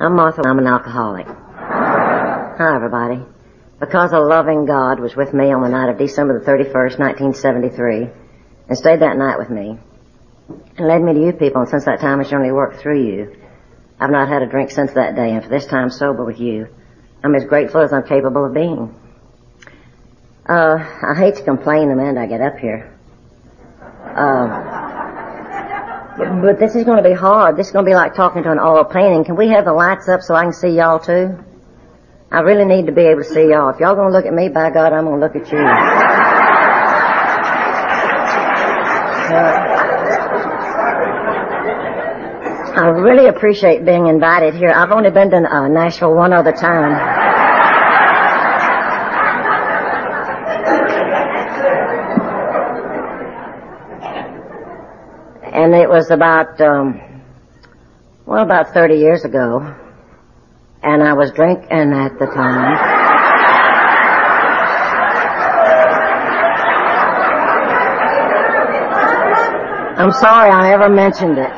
I'm Martha. I'm an alcoholic. Hi, everybody. Because a loving God was with me on the night of December the 31st, 1973, and stayed that night with me, and led me to you people, and since that time has only worked through you, I've not had a drink since that day, and for this time sober with you, I'm as grateful as I'm capable of being. Uh, I hate to complain the minute I get up here. Uh, but this is going to be hard. This is going to be like talking to an oil painting. Can we have the lights up so I can see y'all too? I really need to be able to see y'all. If y'all going to look at me, by God, I'm going to look at you. I really appreciate being invited here. I've only been to uh, Nashville one other time. And it was about, um, well, about 30 years ago, and I was drinking at the time. I'm sorry I ever mentioned it.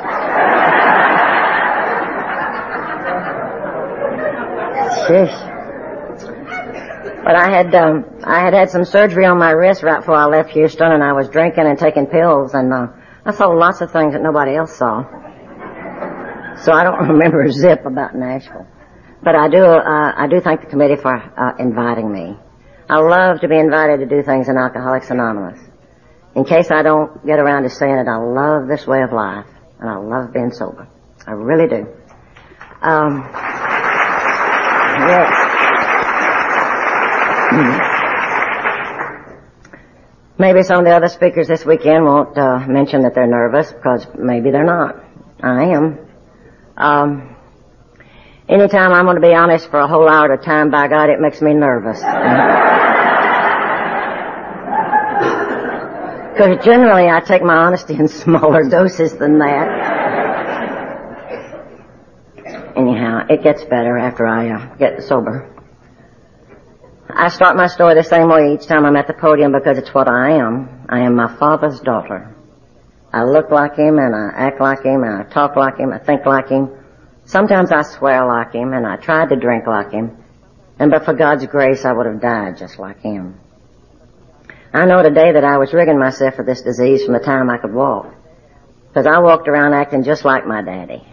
Shish. But I had um, I had had some surgery on my wrist right before I left Houston, and I was drinking and taking pills, and uh, I saw lots of things that nobody else saw. So I don't remember a zip about Nashville. But I do, uh, I do thank the committee for uh, inviting me. I love to be invited to do things in Alcoholics Anonymous. In case I don't get around to saying it, I love this way of life, and I love being sober. I really do. Um, yes. Maybe some of the other speakers this weekend won't uh, mention that they're nervous because maybe they're not. I am. Um, anytime I'm going to be honest for a whole hour at a time, by God, it makes me nervous. Because generally I take my honesty in smaller doses than that. Anyhow, it gets better after I uh, get sober. I start my story the same way each time I'm at the podium because it's what I am. I am my father's daughter. I look like him and I act like him and I talk like him, I think like him. Sometimes I swear like him and I tried to drink like him. And but for God's grace I would have died just like him. I know today that I was rigging myself for this disease from the time I could walk. Because I walked around acting just like my daddy.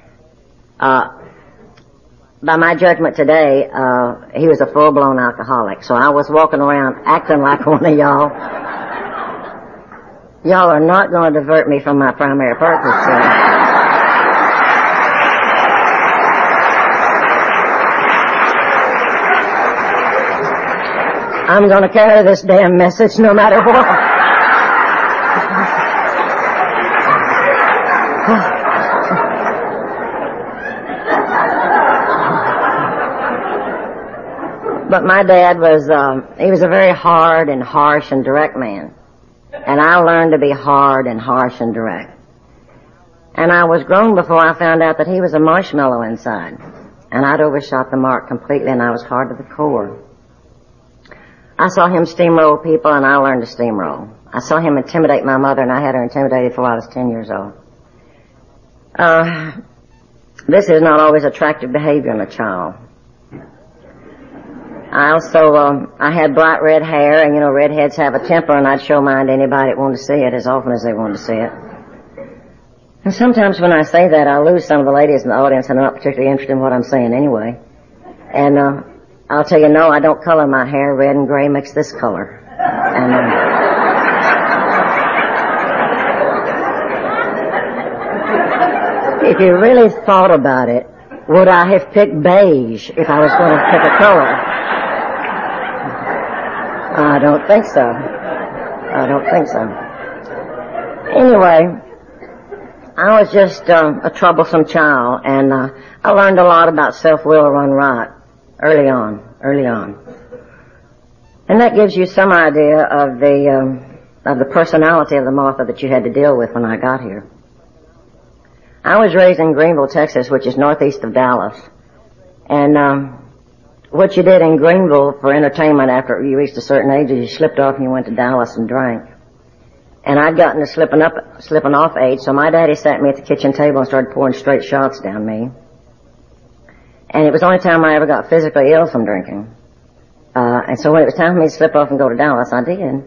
Uh, by my judgment today, uh, he was a full-blown alcoholic. So I was walking around acting like one of y'all. Y'all are not going to divert me from my primary purpose. So. I'm going to carry this damn message no matter what. But my dad was, um, he was a very hard and harsh and direct man. And I learned to be hard and harsh and direct. And I was grown before I found out that he was a marshmallow inside. And I'd overshot the mark completely and I was hard to the core. I saw him steamroll people and I learned to steamroll. I saw him intimidate my mother and I had her intimidated before I was 10 years old. Uh, this is not always attractive behavior in a child. I also, um, I had bright red hair, and you know, redheads have a temper, and I'd show mine to anybody that wanted to see it as often as they wanted to see it. And sometimes when I say that, I lose some of the ladies in the audience, and they're not particularly interested in what I'm saying anyway. And uh, I'll tell you, no, I don't color my hair. Red and gray makes this color. And, uh, if you really thought about it, would I have picked beige if I was going to pick a color? I don't think so. I don't think so. Anyway, I was just um, a troublesome child, and uh, I learned a lot about self-will run right early on, early on. And that gives you some idea of the um, of the personality of the Martha that you had to deal with when I got here. I was raised in Greenville, Texas, which is northeast of Dallas, and um, what you did in Greenville for entertainment after you reached a certain age is you slipped off and you went to Dallas and drank. And I'd gotten to slipping up, slipping off age, so my daddy sat me at the kitchen table and started pouring straight shots down me. And it was the only time I ever got physically ill from drinking. Uh, and so when it was time for me to slip off and go to Dallas, I did.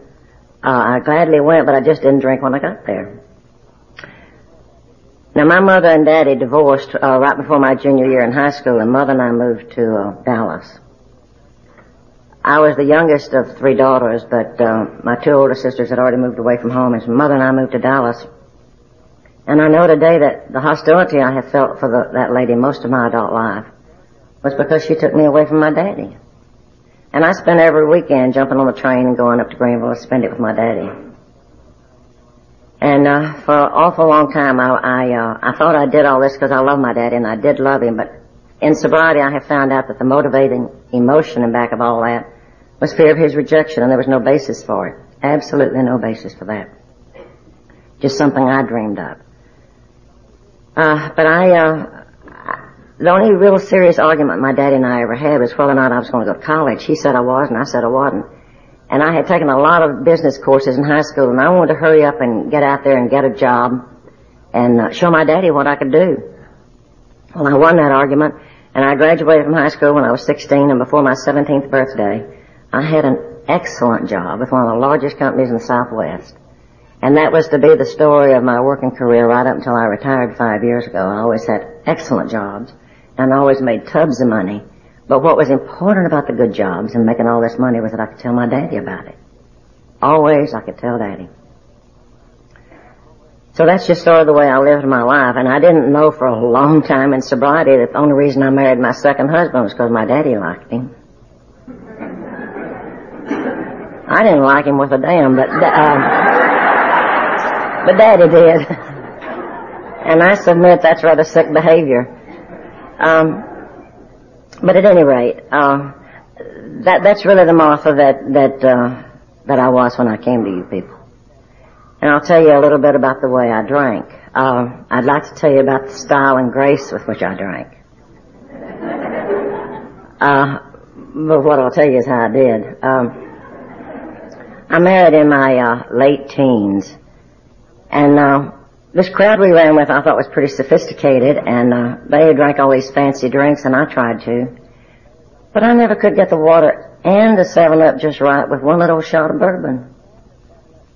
Uh, I gladly went, but I just didn't drink when I got there. Now my mother and daddy divorced uh, right before my junior year in high school, and mother and I moved to uh, Dallas. I was the youngest of three daughters, but uh, my two older sisters had already moved away from home, and mother and I moved to Dallas. And I know today that the hostility I have felt for the, that lady most of my adult life was because she took me away from my daddy. And I spent every weekend jumping on the train and going up to Greenville to spend it with my daddy. And uh, for an awful long time, I I, uh, I thought I did all this because I love my daddy, and I did love him. But in sobriety, I have found out that the motivating emotion in back of all that was fear of his rejection, and there was no basis for it. Absolutely no basis for that. Just something I dreamed up. Uh, but I, uh, the only real serious argument my daddy and I ever had was whether or not I was going to go to college. He said I was, and I said I wasn't. And I had taken a lot of business courses in high school, and I wanted to hurry up and get out there and get a job and uh, show my daddy what I could do. Well, I won that argument, and I graduated from high school when I was 16, and before my 17th birthday, I had an excellent job with one of the largest companies in the Southwest. And that was to be the story of my working career right up until I retired five years ago. I always had excellent jobs, and I always made tubs of money but what was important about the good jobs and making all this money was that I could tell my daddy about it. Always I could tell daddy. So that's just sort of the way I lived my life, and I didn't know for a long time in sobriety that the only reason I married my second husband was because my daddy liked him. I didn't like him with a damn, but uh, but daddy did, and I submit that's rather sick behavior. Um, but at any rate, uh, that that's really the Martha that that uh, that I was when I came to you people. And I'll tell you a little bit about the way I drank. Uh, I'd like to tell you about the style and grace with which I drank. Uh, but what I'll tell you is how I did. Um, I married in my uh, late teens, and uh, this crowd we ran with I thought was pretty sophisticated, and uh, they drank all these fancy drinks, and I tried to. But I never could get the water and the 7-Up just right with one little shot of bourbon.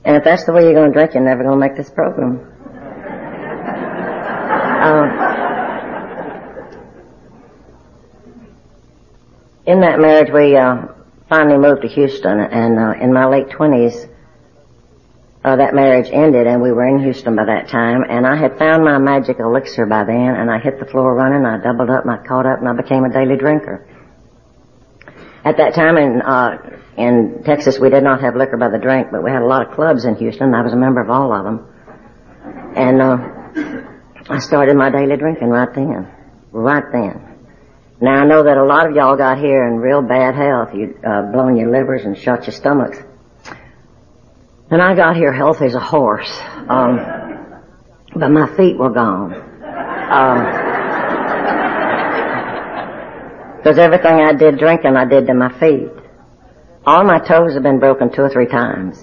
And if that's the way you're going to drink, you're never going to make this program. uh, in that marriage, we uh, finally moved to Houston, and uh, in my late 20s, uh, that marriage ended and we were in Houston by that time and I had found my magic elixir by then and I hit the floor running, I doubled up and I caught up and I became a daily drinker. At that time in, uh, in Texas we did not have liquor by the drink, but we had a lot of clubs in Houston and I was a member of all of them. And, uh, I started my daily drinking right then. Right then. Now I know that a lot of y'all got here in real bad health. You, uh, blown your livers and shot your stomachs. And I got here healthy as a horse. Um, but my feet were gone. Because um, everything I did drinking, I did to my feet. All my toes have been broken two or three times.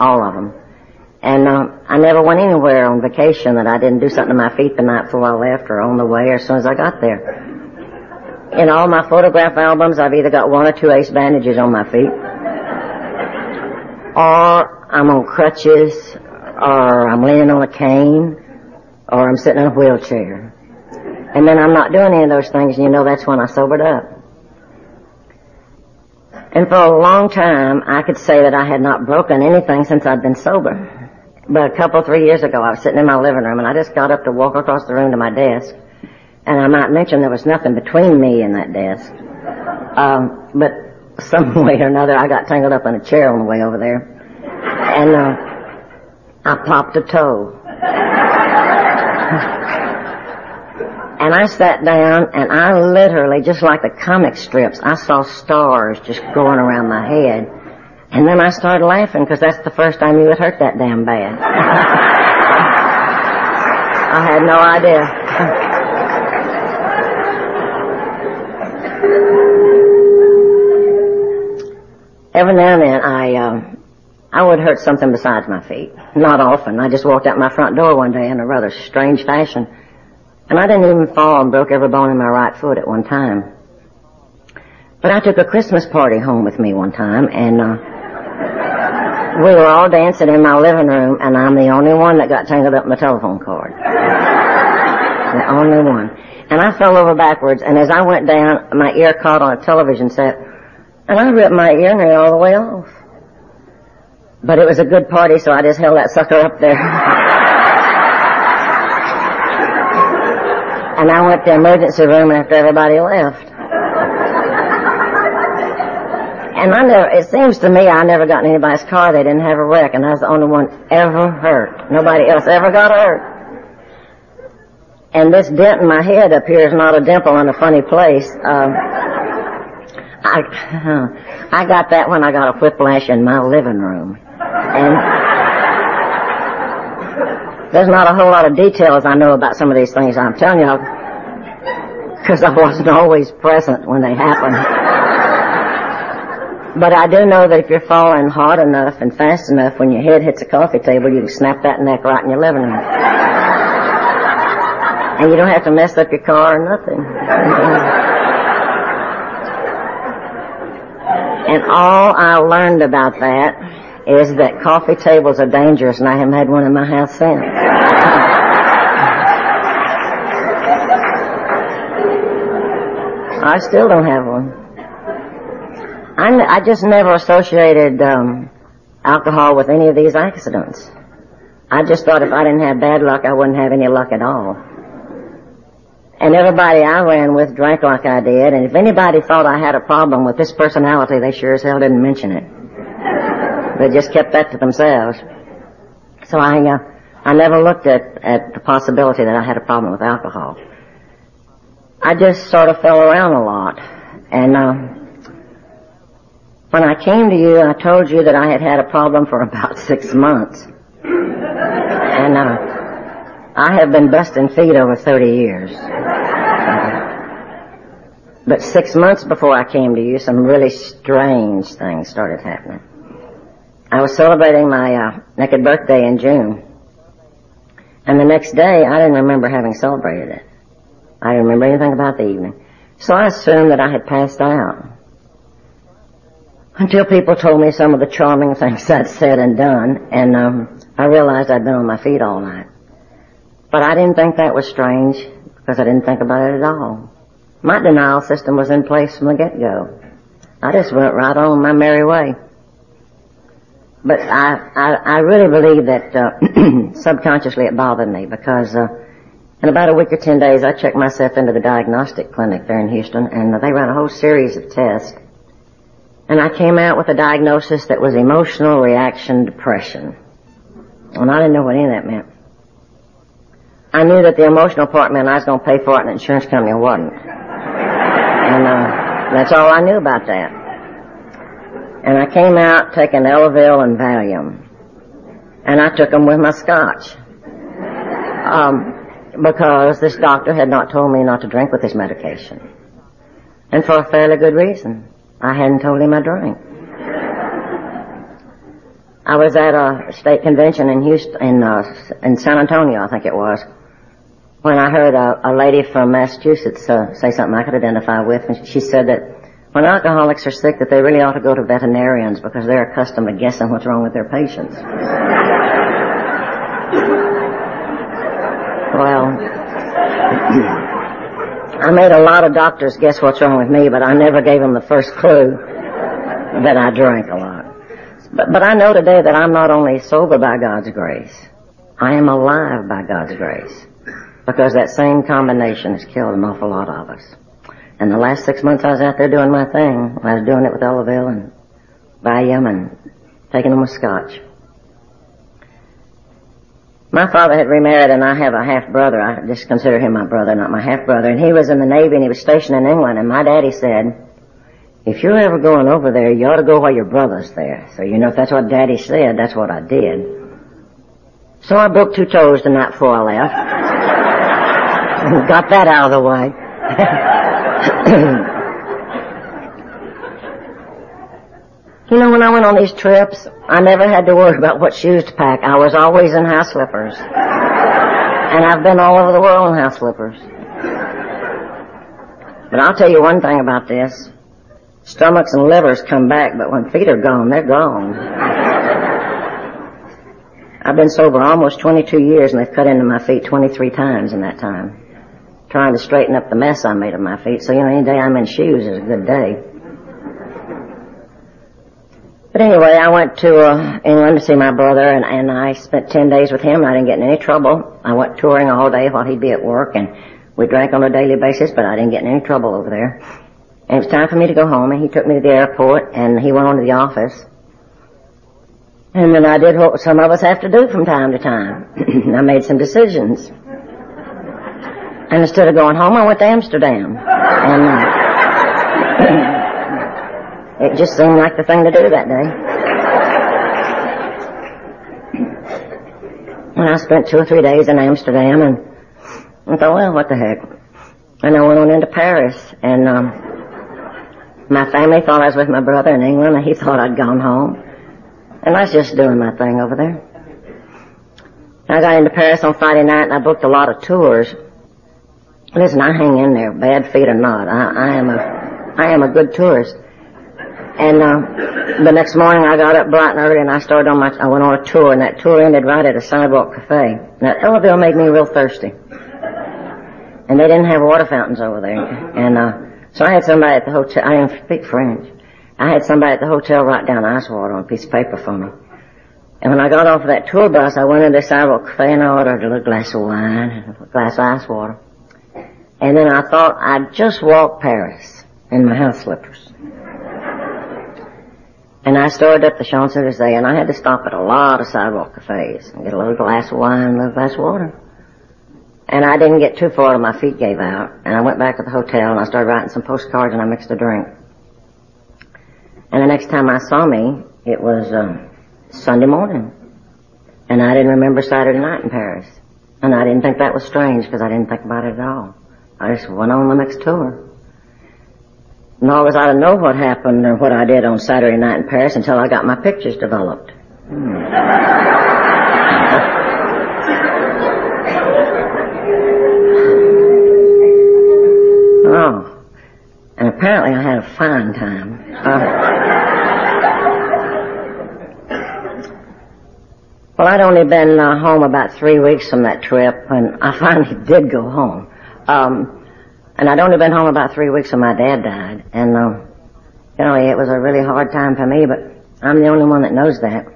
All of them. And uh, I never went anywhere on vacation that I didn't do something to my feet the night before I left or on the way or as soon as I got there. In all my photograph albums, I've either got one or two ace bandages on my feet. Or I'm on crutches, or I'm leaning on a cane, or I'm sitting in a wheelchair. And then I'm not doing any of those things, and you know that's when I sobered up. And for a long time, I could say that I had not broken anything since I'd been sober. But a couple, three years ago, I was sitting in my living room, and I just got up to walk across the room to my desk. And I might mention there was nothing between me and that desk. Um, but some way or another, I got tangled up in a chair on the way over there and uh, I popped a toe. and I sat down and I literally, just like the comic strips, I saw stars just going around my head. And then I started laughing because that's the first I knew it hurt that damn bad. I had no idea. Every now and then I, um, I would hurt something besides my feet. Not often. I just walked out my front door one day in a rather strange fashion. And I didn't even fall and broke every bone in my right foot at one time. But I took a Christmas party home with me one time, and uh, we were all dancing in my living room, and I'm the only one that got tangled up in my telephone cord. the only one. And I fell over backwards, and as I went down, my ear caught on a television set, and I ripped my earring all the way off. But it was a good party, so I just held that sucker up there. and I went to the emergency room after everybody left. And I never, it seems to me I never got in anybody's car they didn't have a wreck, and I was the only one ever hurt. Nobody else ever got hurt. And this dent in my head appears not a dimple in a funny place. Um, I, I got that when I got a whiplash in my living room. And there's not a whole lot of details I know about some of these things I'm telling you because I wasn't always present when they happened. But I do know that if you're falling hard enough and fast enough, when your head hits a coffee table, you can snap that neck right in your living room. and you don't have to mess up your car or nothing. all I learned about that is that coffee tables are dangerous, and I haven't had one in my house since. I still don't have one. I, I just never associated um, alcohol with any of these accidents. I just thought if I didn't have bad luck, I wouldn't have any luck at all. And everybody I ran with drank like I did, and if anybody thought I had a problem with this personality, they sure as hell didn't mention it. They just kept that to themselves. So I, uh, I never looked at, at the possibility that I had a problem with alcohol. I just sort of fell around a lot. And, uh, when I came to you, I told you that I had had a problem for about six months. And, uh, I have been busting feet over 30 years. But six months before I came to you, some really strange things started happening. I was celebrating my uh, naked birthday in June. And the next day, I didn't remember having celebrated it. I didn't remember anything about the evening. So I assumed that I had passed out. Until people told me some of the charming things I'd said and done, and um, I realized I'd been on my feet all night. But I didn't think that was strange, because I didn't think about it at all. My denial system was in place from the get-go. I just went right on my merry way. But I, I, I really believe that uh, subconsciously it bothered me because uh, in about a week or ten days I checked myself into the diagnostic clinic there in Houston and they ran a whole series of tests. And I came out with a diagnosis that was emotional reaction depression. And I didn't know what any of that meant. I knew that the emotional part meant I was going to pay for it and the insurance company wasn't. And uh, that's all I knew about that. And I came out taking Elavil and Valium. And I took them with my scotch. Um, because this doctor had not told me not to drink with this medication. And for a fairly good reason. I hadn't told him I drank. I was at a state convention in Houston, in, uh, in San Antonio, I think it was, when I heard a, a lady from Massachusetts uh, say something I could identify with, and she said that when alcoholics are sick that they really ought to go to veterinarians because they're accustomed to guessing what's wrong with their patients. well, I made a lot of doctors guess what's wrong with me, but I never gave them the first clue that I drank a lot. But, but I know today that I'm not only sober by God's grace, I am alive by God's grace. Because that same combination has killed an awful lot of us. And the last six months I was out there doing my thing. I was doing it with Elavil and Valium and taking them with scotch. My father had remarried and I have a half brother. I just consider him my brother, not my half brother. And he was in the Navy and he was stationed in England. And my daddy said, if you're ever going over there, you ought to go while your brother's there. So you know if that's what daddy said, that's what I did. So I broke two toes the night before I left. Got that out of the way. you know, when I went on these trips, I never had to worry about what shoes to pack. I was always in house slippers. And I've been all over the world in house slippers. But I'll tell you one thing about this. Stomachs and livers come back, but when feet are gone, they're gone. I've been sober almost 22 years and they've cut into my feet 23 times in that time. Trying to straighten up the mess I made of my feet. So, you know, any day I'm in shoes is a good day. But anyway, I went to uh, England to see my brother, and, and I spent 10 days with him, I didn't get in any trouble. I went touring all day while he'd be at work, and we drank on a daily basis, but I didn't get in any trouble over there. And it was time for me to go home, and he took me to the airport, and he went on to the office. And then I did what some of us have to do from time to time. I made some decisions. And instead of going home, I went to Amsterdam. And uh, it just seemed like the thing to do that day. And I spent two or three days in Amsterdam and I thought, well, what the heck. And I went on into Paris and um, my family thought I was with my brother in England and he thought I'd gone home. And I was just doing my thing over there. I got into Paris on Friday night and I booked a lot of tours. Listen, I hang in there, bad feet or not. I, I am a, I am a good tourist. And uh, the next morning I got up bright and early and I started on my, I went on a tour and that tour ended right at a sidewalk cafe. Now Elavil made me real thirsty. And they didn't have water fountains over there. And uh, so I had somebody at the hotel, I didn't speak French. I had somebody at the hotel write down ice water on a piece of paper for me. And when I got off of that tour bus, I went into the sidewalk cafe and I ordered a little glass of wine and a glass of ice water. And then I thought I'd just walk Paris in my house slippers. And I started up the Champs-Elysees and I had to stop at a lot of sidewalk cafes and get a little glass of wine, a little glass of water. And I didn't get too far till my feet gave out. And I went back to the hotel and I started writing some postcards and I mixed a drink. And the next time I saw me, it was uh, Sunday morning. And I didn't remember Saturday night in Paris. And I didn't think that was strange because I didn't think about it at all. I just went on the next tour. Nor was I to know what happened or what I did on Saturday night in Paris until I got my pictures developed. Hmm. oh. And apparently I had a fine time. Uh, Well, I'd only been uh, home about three weeks from that trip, and I finally did go home. Um, and I'd only been home about three weeks when my dad died, and uh, you know, it was a really hard time for me. But I'm the only one that knows that,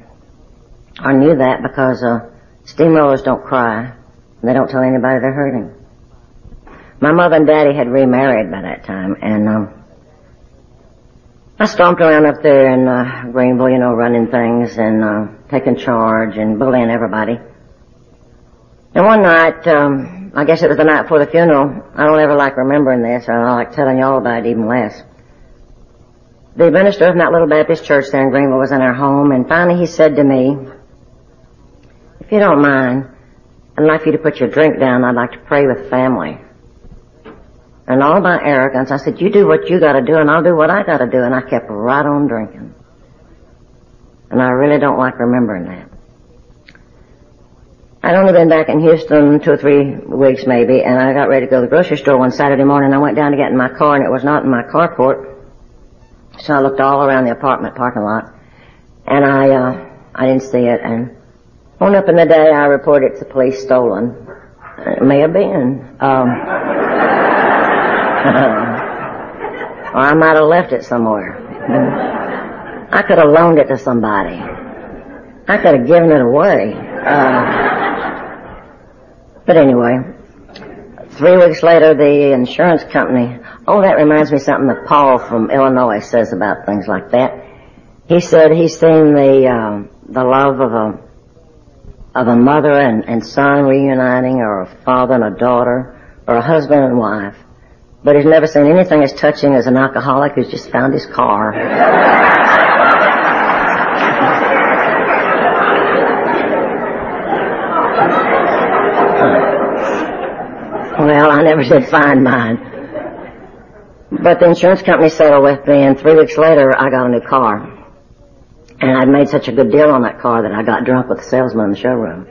or knew that, because uh, steamrollers don't cry. They don't tell anybody they're hurting. My mother and daddy had remarried by that time, and um, I stomped around up there in uh, Greenville, you know, running things and uh, taking charge and bullying everybody. And one night, um, I guess it was the night before the funeral. I don't ever like remembering this, or I like telling you all about it even less. The minister of that little Baptist church there in Greenville was in our home, and finally he said to me, "If you don't mind, I'd like for you to put your drink down. I'd like to pray with family." And all my arrogance, I said, you do what you gotta do and I'll do what I gotta do. And I kept right on drinking. And I really don't like remembering that. I'd only been back in Houston two or three weeks maybe, and I got ready to go to the grocery store one Saturday morning. And I went down to get in my car, and it was not in my carport. So I looked all around the apartment parking lot, and I, uh, I didn't see it. And one up in the day, I reported to the police stolen. It may have been. Um, or I might have left it somewhere. I could have loaned it to somebody. I could have given it away. Uh, but anyway, three weeks later, the insurance company. Oh, that reminds me something that Paul from Illinois says about things like that. He said he's seen the uh, the love of a of a mother and, and son reuniting, or a father and a daughter, or a husband and wife but he's never seen anything as touching as an alcoholic who's just found his car. well, I never did find mine. But the insurance company settled with me, and three weeks later, I got a new car. And I'd made such a good deal on that car that I got drunk with the salesman in the showroom.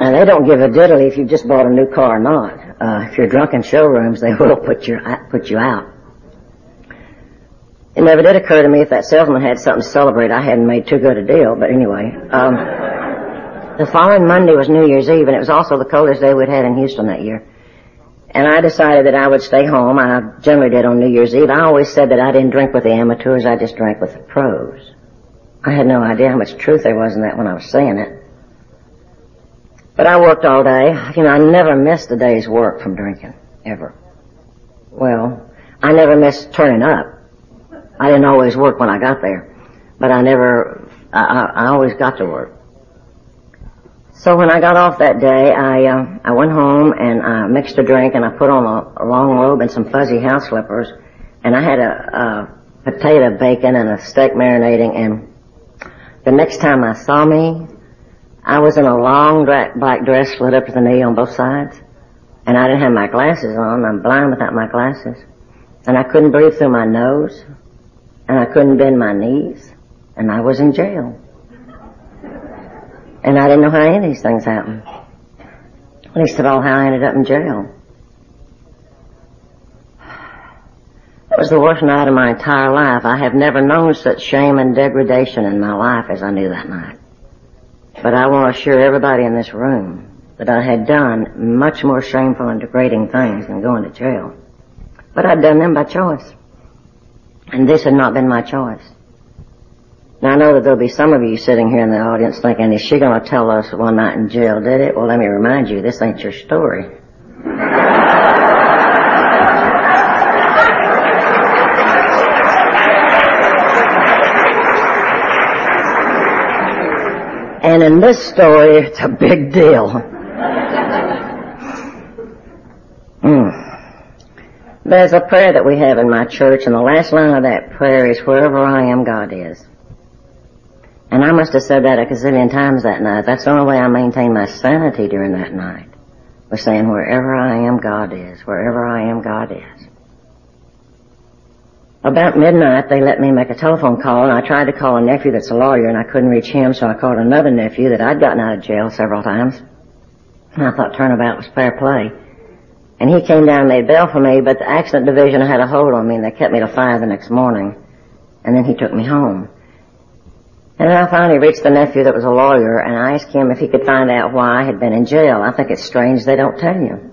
And they don't give a diddly if you just bought a new car or not. Uh, if you're drunk in showrooms, they will put you put you out. It never did occur to me if that salesman had something to celebrate, I hadn't made too good a deal. But anyway, um, the following Monday was New Year's Eve, and it was also the coldest day we'd had in Houston that year. And I decided that I would stay home. I generally did on New Year's Eve. I always said that I didn't drink with the amateurs, I just drank with the pros. I had no idea how much truth there was in that when I was saying it. But I worked all day. You know, I never missed a day's work from drinking, ever. Well, I never missed turning up. I didn't always work when I got there, but I never, I, I, I always got to work. So when I got off that day, I uh, I went home and I mixed a drink and I put on a, a long robe and some fuzzy house slippers, and I had a, a potato bacon and a steak marinating. And the next time I saw me, I was in a long black dress, split up to the knee on both sides, and I didn't have my glasses on. I'm blind without my glasses, and I couldn't breathe through my nose, and I couldn't bend my knees, and I was in jail. And I didn't know how any of these things happened. Least of all how I ended up in jail. It was the worst night of my entire life. I have never known such shame and degradation in my life as I knew that night. But I want to assure everybody in this room that I had done much more shameful and degrading things than going to jail. But I'd done them by choice. And this had not been my choice. Now I know that there'll be some of you sitting here in the audience thinking, is she going to tell us one night in jail did it? Well, let me remind you, this ain't your story. and in this story, it's a big deal. mm. There's a prayer that we have in my church, and the last line of that prayer is, wherever I am, God is. And I must have said that a gazillion times that night. That's the only way I maintained my sanity during that night. Was saying, wherever I am, God is. Wherever I am, God is. About midnight, they let me make a telephone call, and I tried to call a nephew that's a lawyer, and I couldn't reach him, so I called another nephew that I'd gotten out of jail several times. And I thought turnabout was fair play. And he came down and made bail for me, but the accident division had a hold on me, and they kept me to five the next morning. And then he took me home. And then I finally reached the nephew that was a lawyer, and I asked him if he could find out why I had been in jail. I think it's strange they don't tell you.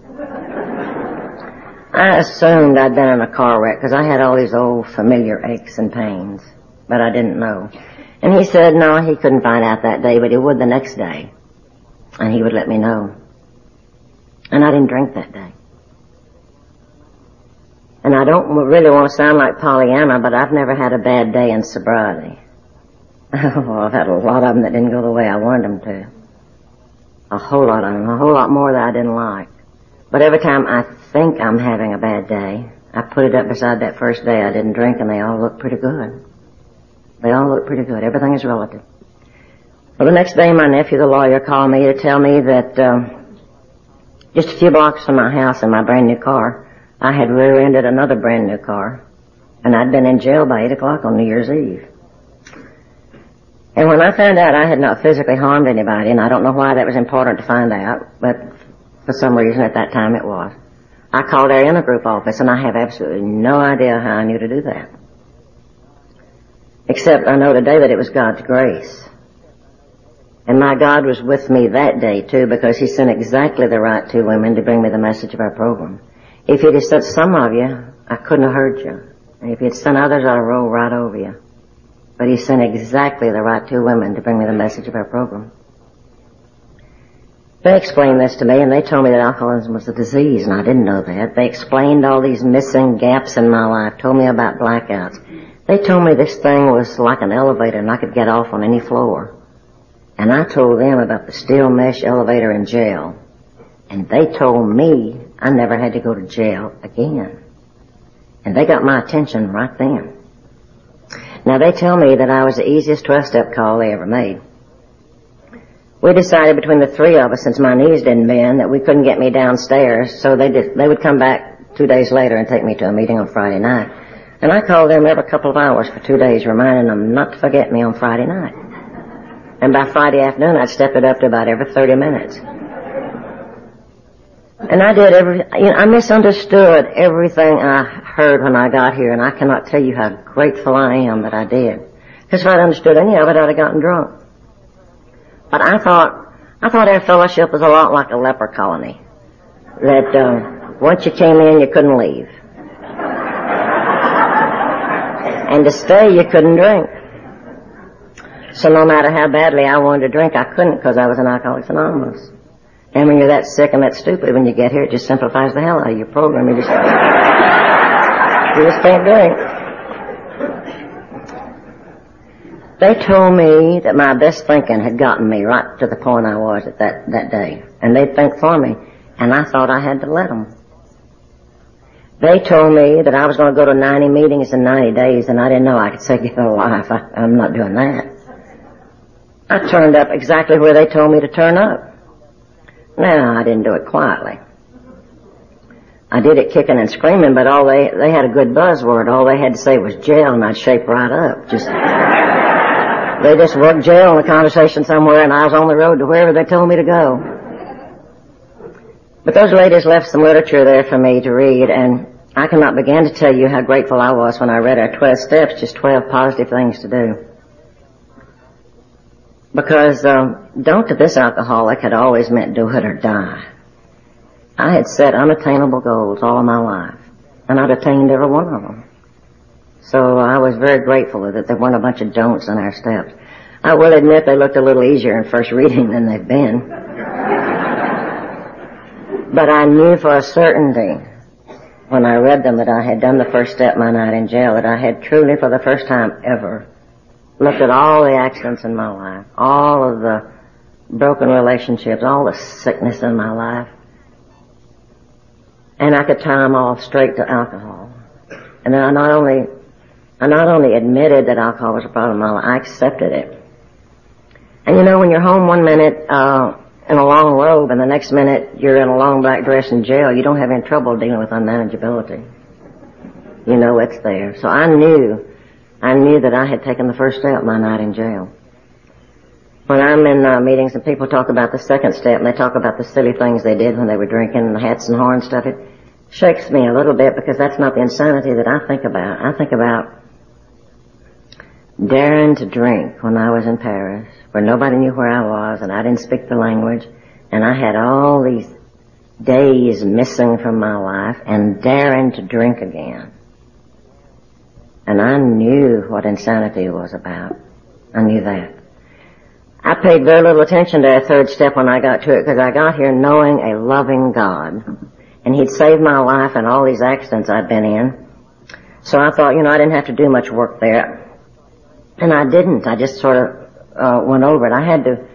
I assumed I'd been in a car wreck because I had all these old familiar aches and pains, but I didn't know. And he said no, he couldn't find out that day, but he would the next day. And he would let me know. And I didn't drink that day. And I don't really want to sound like Pollyanna, but I've never had a bad day in sobriety. Oh, I've had a lot of them that didn't go the way I wanted them to. A whole lot of them, a whole lot more that I didn't like. But every time I think I'm having a bad day, I put it up beside that first day I didn't drink and they all look pretty good. They all look pretty good. Everything is relative. Well, the next day my nephew, the lawyer, called me to tell me that, um, just a few blocks from my house in my brand new car, I had rear-ended another brand new car. And I'd been in jail by 8 o'clock on New Year's Eve. And when I found out I had not physically harmed anybody, and I don't know why that was important to find out, but for some reason at that time it was, I called our intergroup office, and I have absolutely no idea how I knew to do that. Except I know today that it was God's grace. And my God was with me that day too because he sent exactly the right two women to bring me the message of our program. If he'd have sent some of you, I couldn't have heard you. And if he'd sent others, I'd have rolled right over you. But he sent exactly the right two women to bring me the message of our program. They explained this to me and they told me that alcoholism was a disease and I didn't know that. They explained all these missing gaps in my life, told me about blackouts. They told me this thing was like an elevator and I could get off on any floor. And I told them about the steel mesh elevator in jail. And they told me I never had to go to jail again. And they got my attention right then. Now they tell me that I was the easiest 12-step call they ever made. We decided between the three of us, since my knees didn't bend, that we couldn't get me downstairs, so they did, they would come back two days later and take me to a meeting on Friday night. And I called them every couple of hours for two days, reminding them not to forget me on Friday night. And by Friday afternoon, I'd step it up to about every 30 minutes. And I did every, you know, I misunderstood everything I heard when I got here, and I cannot tell you how grateful I am that I did. Because if I'd understood any of it, I'd have gotten drunk. But I thought, I thought our fellowship was a lot like a leper colony. That, uh, once you came in, you couldn't leave. and to stay, you couldn't drink. So no matter how badly I wanted to drink, I couldn't because I was an Alcoholics Anonymous. And when you're that sick and that stupid, when you get here, it just simplifies the hell out of your program. You just, you just can't drink. They told me that my best thinking had gotten me right to the point I was at that, that day. And they'd think for me. And I thought I had to let them. They told me that I was going to go to 90 meetings in 90 days, and I didn't know I could save your life. I, I'm not doing that. I turned up exactly where they told me to turn up. Now, I didn't do it quietly. I did it kicking and screaming, but all they, they had a good buzzword. All they had to say was jail and I'd shape right up. Just, they just worked jail in the conversation somewhere and I was on the road to wherever they told me to go. But those ladies left some literature there for me to read and I cannot begin to tell you how grateful I was when I read our 12 steps, just 12 positive things to do. Because um, don't to this alcoholic had always meant do it or die. I had set unattainable goals all of my life, and I'd attained every one of them. So I was very grateful that there weren't a bunch of don'ts in our steps. I will admit they looked a little easier in first reading than they've been. but I knew for a certainty when I read them that I had done the first step my night in jail, that I had truly for the first time ever looked at all the accidents in my life, all of the broken relationships, all the sickness in my life, and I could tie them all straight to alcohol. And I not only, I not only admitted that alcohol was a problem I accepted it. And you know, when you're home one minute, uh, in a long robe and the next minute you're in a long black dress in jail, you don't have any trouble dealing with unmanageability. You know it's there. So I knew I knew that I had taken the first step my night in jail. When I'm in uh, meetings and people talk about the second step and they talk about the silly things they did when they were drinking and the hats and horns stuff, it shakes me a little bit because that's not the insanity that I think about. I think about daring to drink when I was in Paris, where nobody knew where I was and I didn't speak the language, and I had all these days missing from my life and daring to drink again. And I knew what insanity was about. I knew that. I paid very little attention to that third step when I got to it because I got here knowing a loving God. And He'd saved my life in all these accidents I'd been in. So I thought, you know, I didn't have to do much work there. And I didn't. I just sort of uh, went over it. I had to,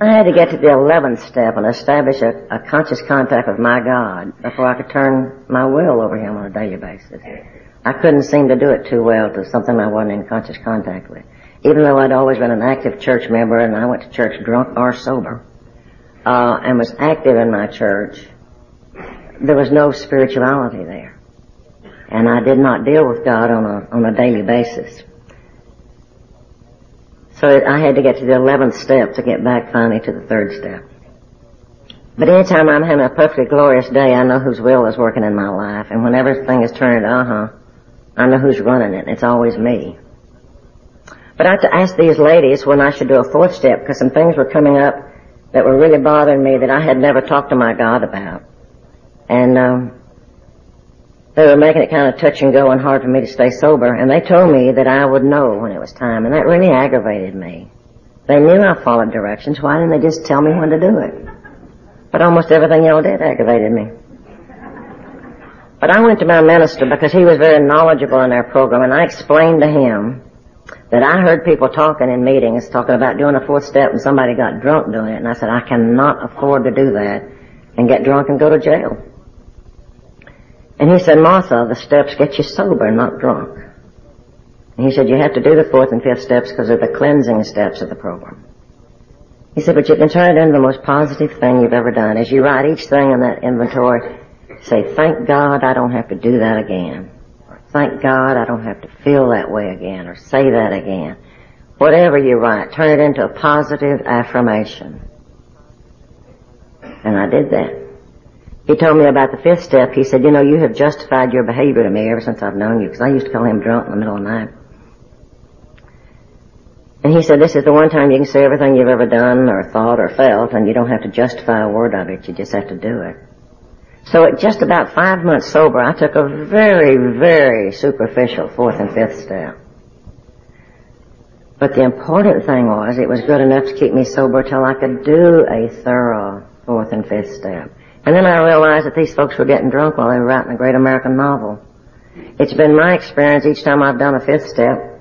I had to get to the eleventh step and establish a, a conscious contact with my God before I could turn my will over Him on a daily basis. I couldn't seem to do it too well to something I wasn't in conscious contact with. Even though I'd always been an active church member and I went to church drunk or sober, uh, and was active in my church, there was no spirituality there. And I did not deal with God on a, on a daily basis. So I had to get to the 11th step to get back finally to the third step. But anytime I'm having a perfectly glorious day, I know whose will is working in my life. And when everything is turned, uh-huh, I know who's running it. It's always me. But I had to ask these ladies when I should do a fourth step because some things were coming up that were really bothering me that I had never talked to my God about. And um, they were making it kind of touch and go and hard for me to stay sober. And they told me that I would know when it was time. And that really aggravated me. They knew I followed directions. Why didn't they just tell me when to do it? But almost everything y'all did aggravated me. But I went to my minister because he was very knowledgeable in our program, and I explained to him that I heard people talking in meetings, talking about doing a fourth step, and somebody got drunk doing it, and I said, I cannot afford to do that and get drunk and go to jail. And he said, Martha, the steps get you sober, not drunk. And he said, you have to do the fourth and fifth steps because they're the cleansing steps of the program. He said, but you can turn it into the most positive thing you've ever done. As you write each thing in that inventory, Say, thank God I don't have to do that again. Or thank God I don't have to feel that way again or say that again. Whatever you write, turn it into a positive affirmation. And I did that. He told me about the fifth step. He said, you know, you have justified your behavior to me ever since I've known you, because I used to call him drunk in the middle of the night. And he said, this is the one time you can say everything you've ever done or thought or felt, and you don't have to justify a word of it. You just have to do it. So at just about five months sober, I took a very, very superficial fourth and fifth step. But the important thing was it was good enough to keep me sober till I could do a thorough fourth and fifth step. And then I realized that these folks were getting drunk while they were writing a great American novel. It's been my experience each time I've done a fifth step.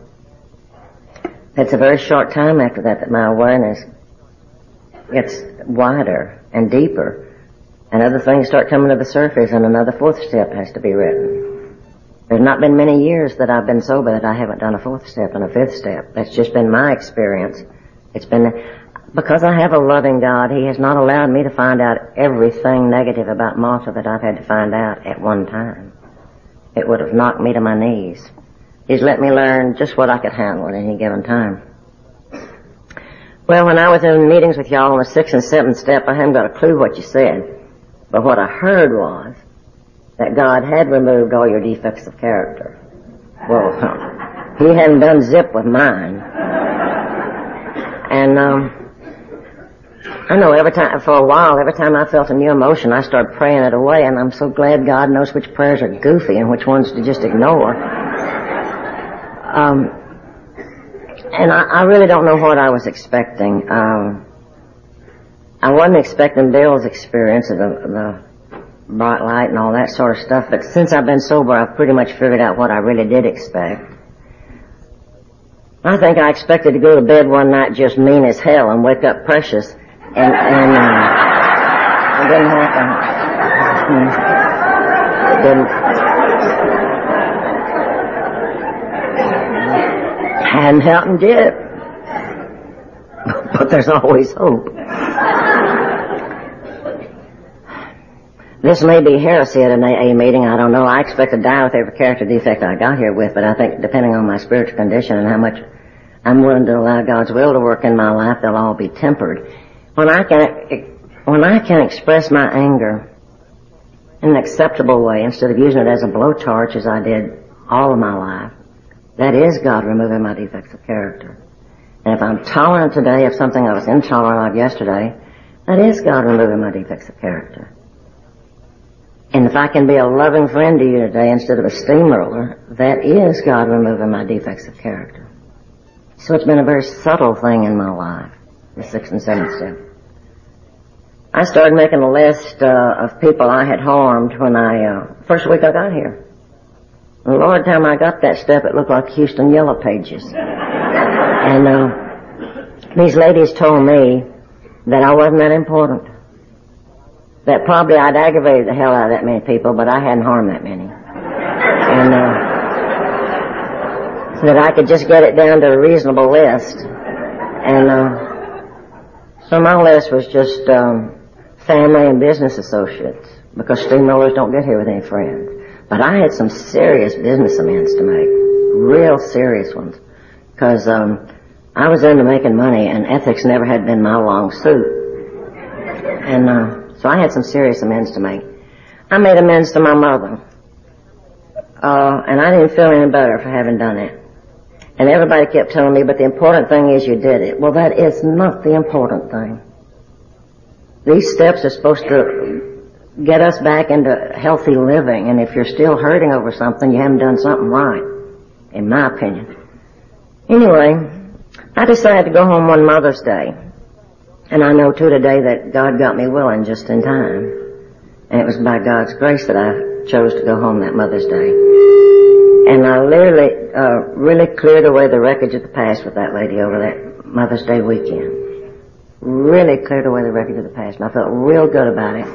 It's a very short time after that that my awareness gets wider and deeper and other things start coming to the surface and another fourth step has to be written. There's not been many years that I've been sober that I haven't done a fourth step and a fifth step. That's just been my experience. It's been, because I have a loving God, He has not allowed me to find out everything negative about Martha that I've had to find out at one time. It would have knocked me to my knees. He's let me learn just what I could handle at any given time. Well, when I was in meetings with y'all on the sixth and seventh step, I haven't got a clue what you said. But what I heard was that God had removed all your defects of character. Well, He hadn't done zip with mine. And um, I know every time, for a while, every time I felt a new emotion, I started praying it away, and I'm so glad God knows which prayers are goofy and which ones to just ignore. Um, and I, I really don't know what I was expecting. Um, I wasn't expecting Bill's experience of the, the bright light and all that sort of stuff, but since I've been sober, I've pretty much figured out what I really did expect. I think I expected to go to bed one night just mean as hell and wake up precious, and, and uh, it didn't happen. It didn't. Hadn't happened yet, but there's always hope. This may be heresy at an AA meeting, I don't know. I expect to die with every character defect I got here with, but I think depending on my spiritual condition and how much I'm willing to allow God's will to work in my life, they'll all be tempered. When I can, when I can express my anger in an acceptable way instead of using it as a blowtorch as I did all of my life, that is God removing my defects of character. And if I'm tolerant today of something I was intolerant of yesterday, that is God removing my defects of character. And if I can be a loving friend to you today instead of a steamroller, that is God removing my defects of character. So it's been a very subtle thing in my life, the sixth and seventh step. I started making a list uh, of people I had harmed when I, uh, first week I got here. And the Lord, time I got that step, it looked like Houston Yellow Pages. and uh, these ladies told me that I wasn't that important that probably I'd aggravated the hell out of that many people, but I hadn't harmed that many. And, uh, so that I could just get it down to a reasonable list. And, uh, so my list was just, um, family and business associates, because steamrollers don't get here with any friends. But I had some serious business amends to make. Real serious ones. Because, um, I was into making money, and ethics never had been my long suit. And, uh, so I had some serious amends to make. I made amends to my mother. Uh, and I didn't feel any better for having done it. And everybody kept telling me, but the important thing is you did it. Well, that is not the important thing. These steps are supposed to get us back into healthy living, and if you're still hurting over something, you haven't done something right, in my opinion. Anyway, I decided to go home one Mother's Day. And I know too today that God got me willing just in time. And it was by God's grace that I chose to go home that Mother's Day. And I literally, uh, really cleared away the wreckage of the past with that lady over that Mother's Day weekend. Really cleared away the wreckage of the past. And I felt real good about it.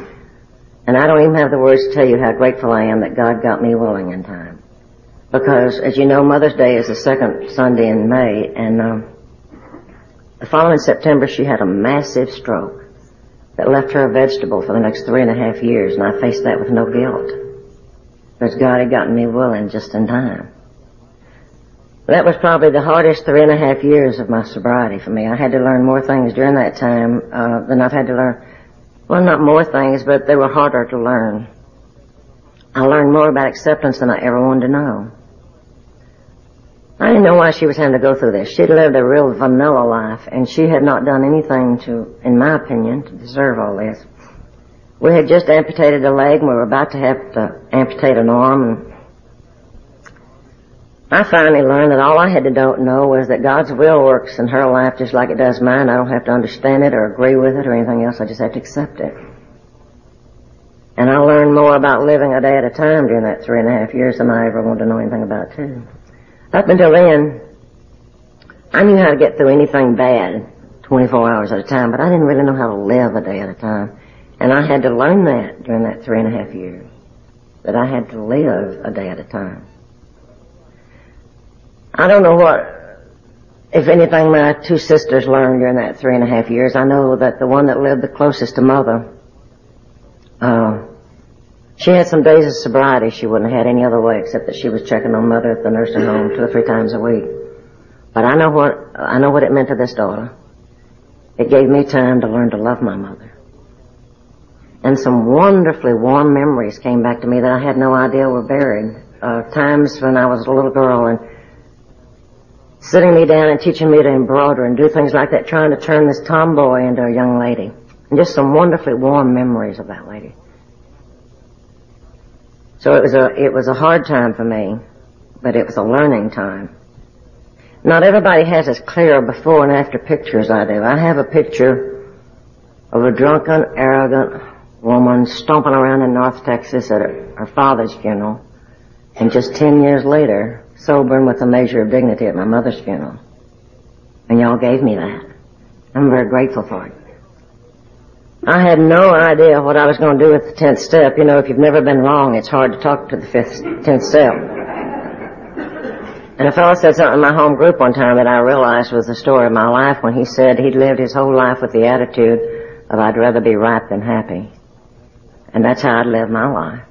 And I don't even have the words to tell you how grateful I am that God got me willing in time. Because, as you know, Mother's Day is the second Sunday in May, and um, the following September, she had a massive stroke that left her a vegetable for the next three and a half years, and I faced that with no guilt. Because God had gotten me willing just in time. That was probably the hardest three and a half years of my sobriety for me. I had to learn more things during that time uh, than I've had to learn Well, not more things, but they were harder to learn. I learned more about acceptance than I ever wanted to know. I didn't know why she was having to go through this. She'd lived a real vanilla life, and she had not done anything to, in my opinion, to deserve all this. We had just amputated a leg, and we were about to have to amputate an arm, and I finally learned that all I had to know was that God's will works in her life just like it does mine. I don't have to understand it or agree with it or anything else. I just have to accept it. And I learned more about living a day at a time during that three and a half years than I ever wanted to know anything about too. Up until then, I knew how to get through anything bad 24 hours at a time, but I didn't really know how to live a day at a time. And I had to learn that during that three and a half years. That I had to live a day at a time. I don't know what, if anything, my two sisters learned during that three and a half years. I know that the one that lived the closest to mother, uh, she had some days of sobriety she wouldn't have had any other way except that she was checking on mother at the nursing home two or three times a week. But I know what, I know what it meant to this daughter. It gave me time to learn to love my mother. And some wonderfully warm memories came back to me that I had no idea were buried. Uh, times when I was a little girl and sitting me down and teaching me to embroider and do things like that, trying to turn this tomboy into a young lady. And just some wonderfully warm memories of that lady. So it was a, it was a hard time for me, but it was a learning time. Not everybody has as clear before and after picture as I do. I have a picture of a drunken, arrogant woman stomping around in North Texas at her father's funeral. And just ten years later, sober and with a measure of dignity at my mother's funeral. And y'all gave me that. I'm very grateful for it. I had no idea what I was going to do with the tenth step. You know, if you've never been wrong, it's hard to talk to the fifth, tenth step. And a fellow said something in my home group one time that I realized was the story of my life when he said he'd lived his whole life with the attitude of I'd rather be right than happy. And that's how I'd lived my life.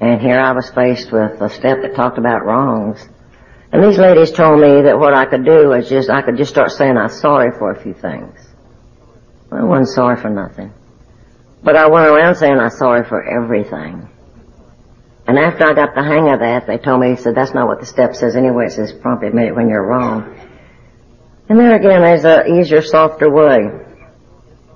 And here I was faced with a step that talked about wrongs. And these ladies told me that what I could do was just, I could just start saying I'm sorry for a few things. I wasn't sorry for nothing. But I went around saying I'm sorry for everything. And after I got the hang of that, they told me, he said, that's not what the step says anyway. It says promptly admit it when you're wrong. And there again, there's a easier, softer way.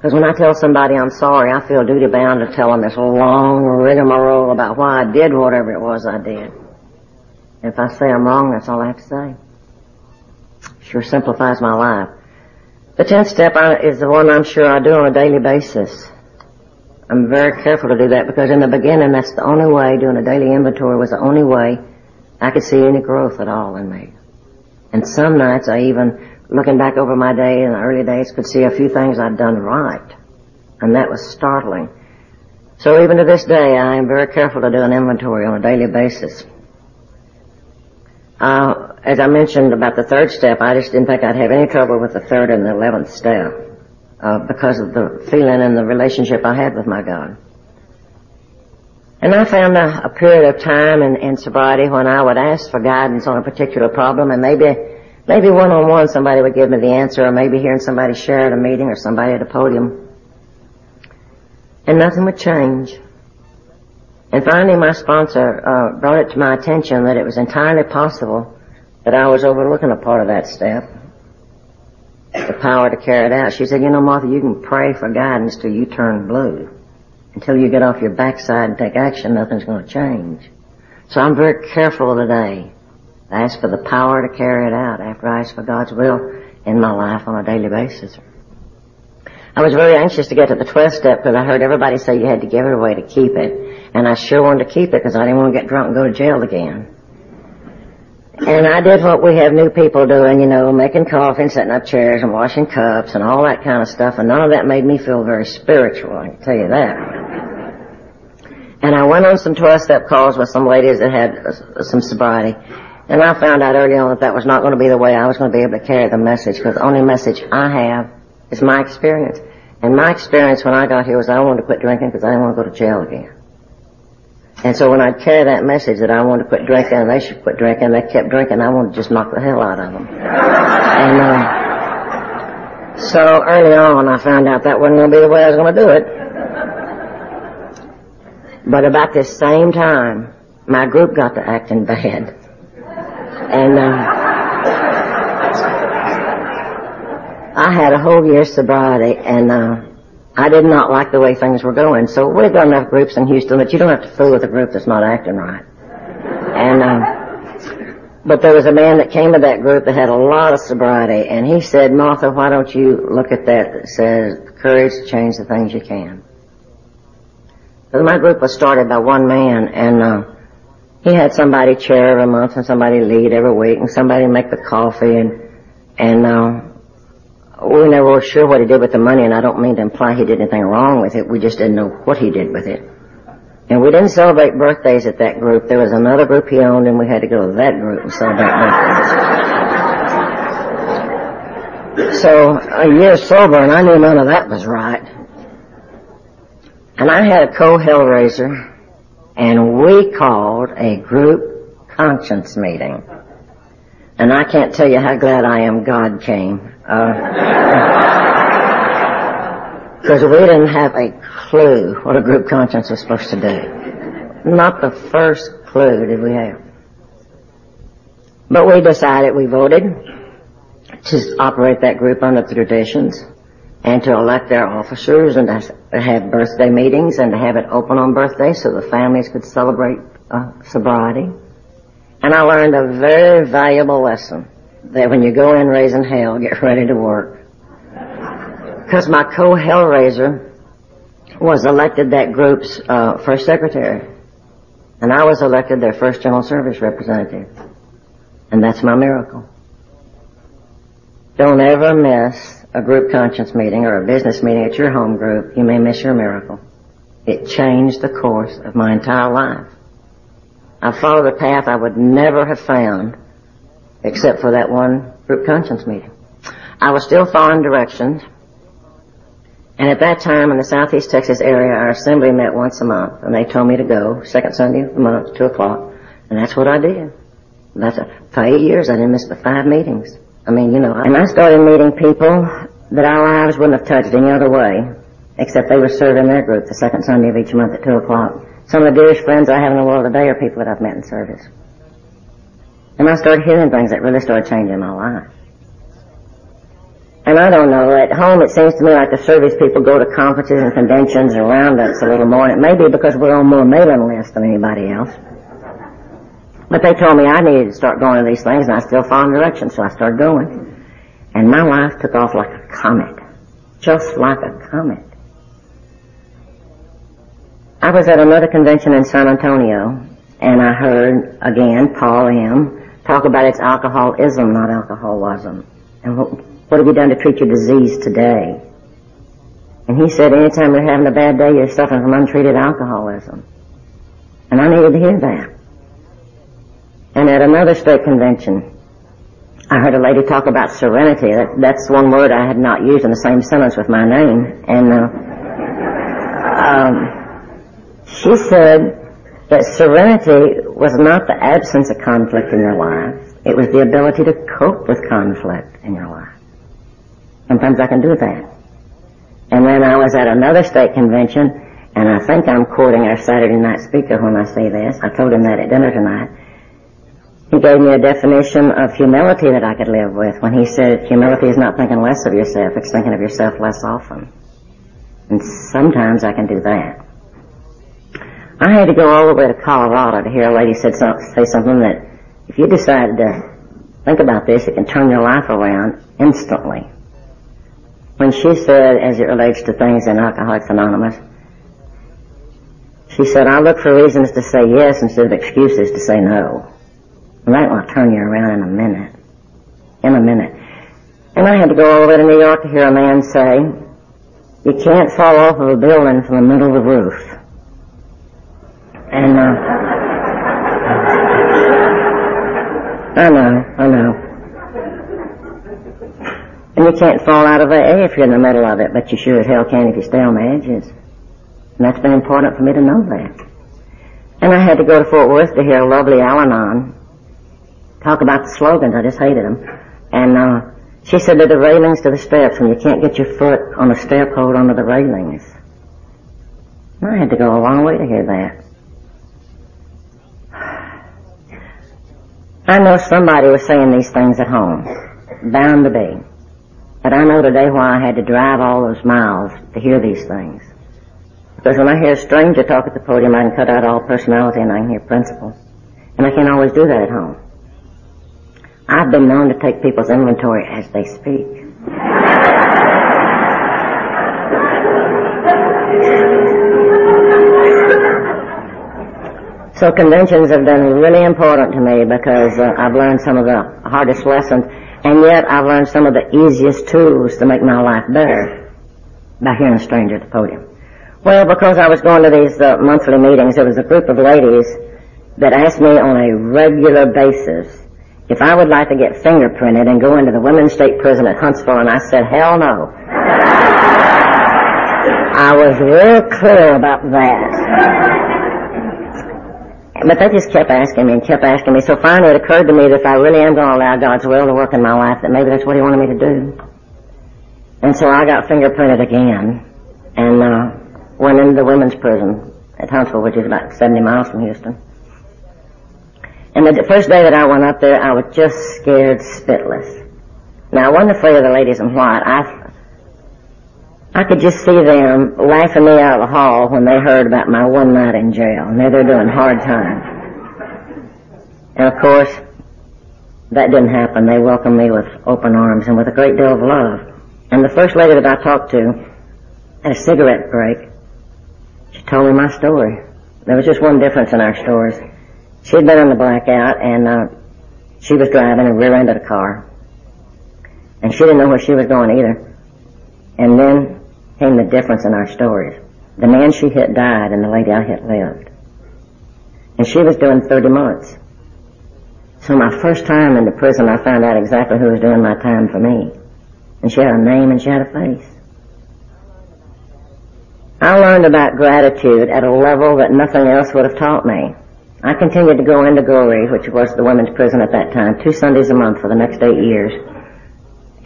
Because when I tell somebody I'm sorry, I feel duty bound to tell them this long rigmarole about why I did whatever it was I did. And If I say I'm wrong, that's all I have to say. Sure simplifies my life. The tenth step is the one I'm sure I do on a daily basis. I'm very careful to do that because in the beginning, that's the only way, doing a daily inventory was the only way I could see any growth at all in me. And some nights I even looking back over my day in the early days, could see a few things I'd done right. And that was startling. So even to this day, I am very careful to do an inventory on a daily basis. Uh, as I mentioned about the third step, I just didn't think I'd have any trouble with the third and the eleventh step uh, because of the feeling and the relationship I had with my God. And I found a, a period of time in, in sobriety when I would ask for guidance on a particular problem, and maybe Maybe one on one somebody would give me the answer, or maybe hearing somebody share at a meeting or somebody at a podium. And nothing would change. And finally my sponsor uh, brought it to my attention that it was entirely possible that I was overlooking a part of that step. The power to carry it out. She said, you know, Martha, you can pray for guidance till you turn blue. Until you get off your backside and take action, nothing's going to change. So I'm very careful today I ask for the power to carry it out after I ask for God's will in my life on a daily basis. I was very anxious to get to the 12th step because I heard everybody say you had to give it away to keep it. And I sure wanted to keep it because I didn't want to get drunk and go to jail again. And I did what we have new people doing, you know, making coffee and setting up chairs and washing cups and all that kind of stuff. And none of that made me feel very spiritual, I can tell you that. And I went on some 12 step calls with some ladies that had uh, some sobriety. And I found out early on that that was not going to be the way I was going to be able to carry the message because the only message I have is my experience. And my experience when I got here was I wanted to quit drinking because I didn't want to go to jail again. And so when I'd carry that message that I wanted to quit drinking and they should quit drinking, they kept drinking, I wanted to just knock the hell out of them. and, uh, so early on I found out that wasn't going to be the way I was going to do it. But about this same time, my group got to acting bad. And, uh, I had a whole year's sobriety and, uh, I did not like the way things were going. So we've got enough groups in Houston that you don't have to fool with a group that's not acting right. And, uh, but there was a man that came to that group that had a lot of sobriety and he said, Martha, why don't you look at that that says courage to change the things you can. So my group was started by one man and, uh, he had somebody chair every month and somebody lead every week and somebody make the coffee and, and, uh, we never were sure what he did with the money, and I don't mean to imply he did anything wrong with it. We just didn't know what he did with it. And we didn't celebrate birthdays at that group. There was another group he owned, and we had to go to that group and celebrate birthdays. so a year sober, and I knew none of that was right. And I had a co-hellraiser, and we called a group conscience meeting. And I can't tell you how glad I am God came. Because uh, we didn't have a clue what a group conscience was supposed to do. Not the first clue did we have. But we decided, we voted to operate that group under the traditions and to elect their officers and to have birthday meetings and to have it open on birthdays so the families could celebrate uh, sobriety. And I learned a very valuable lesson that when you go in raising hell, get ready to work. Because my co-hellraiser was elected that group's uh, first secretary. And I was elected their first general service representative. And that's my miracle. Don't ever miss a group conscience meeting or a business meeting at your home group. You may miss your miracle. It changed the course of my entire life. I followed a path I would never have found except for that one group conscience meeting. I was still following directions, and at that time in the southeast Texas area, our assembly met once a month, and they told me to go second Sunday of the month, two o'clock, and that's what I did. That's a, for eight years, I didn't miss but five meetings. I mean, you know, and I started meeting people that our lives wouldn't have touched any other way, except they were serving their group the second Sunday of each month at two o'clock. Some of the dearest friends I have in the world today are people that I've met in service. And I started hearing things that really started changing my life. And I don't know, at home it seems to me like the service people go to conferences and conventions and roundups a little more, and it may be because we're on more mailing lists than anybody else. But they told me I needed to start going to these things, and I still followed directions, so I started going. And my life took off like a comet. Just like a comet. I was at another convention in San Antonio, and I heard, again, Paul M talk about it's alcoholism, not alcoholism. And what, what have you done to treat your disease today? And he said, anytime you're having a bad day, you're suffering from untreated alcoholism. And I needed to hear that. And at another state convention, I heard a lady talk about serenity. That, that's one word I had not used in the same sentence with my name. And uh, um, she said that serenity was not the absence of conflict in your life. It was the ability to cope with conflict in your life. Sometimes I can do that. And then I was at another state convention, and I think I'm quoting our Saturday night speaker when I say this. I told him that at dinner tonight. He gave me a definition of humility that I could live with when he said humility is not thinking less of yourself, it's thinking of yourself less often. And sometimes I can do that. I had to go all the way to Colorado to hear a lady said some, say something that if you decide to think about this, it can turn your life around instantly. When she said, as it relates to things in Alcoholics Anonymous, she said, I look for reasons to say yes instead of excuses to say no. That will turn you around in a minute. In a minute. And I had to go all the way to New York to hear a man say, you can't fall off of a building from the middle of the roof. And, uh, I know, I know. And you can't fall out of AA if you're in the middle of it, but you sure as hell can if you stay on the edges. And that's been important for me to know that. And I had to go to Fort Worth to hear a lovely Al-Anon talk about the slogans. I just hated them. And, uh, she said they're the railings to the steps and you can't get your foot on the step hold under the railings. I had to go a long way to hear that. I know somebody was saying these things at home. Bound to be. But I know today why I had to drive all those miles to hear these things. Because when I hear a stranger talk at the podium, I can cut out all personality and I can hear principle. And I can't always do that at home. I've been known to take people's inventory as they speak. So conventions have been really important to me because uh, I've learned some of the hardest lessons, and yet I've learned some of the easiest tools to make my life better by hearing a stranger at the podium. Well, because I was going to these uh, monthly meetings, there was a group of ladies that asked me on a regular basis if I would like to get fingerprinted and go into the women's state prison at Huntsville, and I said, hell no. I was real clear about that. But they just kept asking me and kept asking me. So finally it occurred to me that if I really am going to allow God's will to work in my life, that maybe that's what He wanted me to do. And so I got fingerprinted again and uh, went into the women's prison at Huntsville, which is about 70 miles from Houston. And the first day that I went up there, I was just scared spitless. Now, I wasn't afraid of the ladies in white. I I could just see them laughing me out of the hall when they heard about my one night in jail. And they're, they're doing hard time. And of course, that didn't happen. They welcomed me with open arms and with a great deal of love. And the first lady that I talked to at a cigarette break, she told me my story. There was just one difference in our stories. She had been in the blackout and uh, she was driving and rear-ended a car. And she didn't know where she was going either. And then came the difference in our stories. The man she hit died and the lady I hit lived. And she was doing 30 months. So my first time in the prison, I found out exactly who was doing my time for me. And she had a name and she had a face. I learned about gratitude at a level that nothing else would have taught me. I continued to go into Goree, which was the women's prison at that time, two Sundays a month for the next eight years.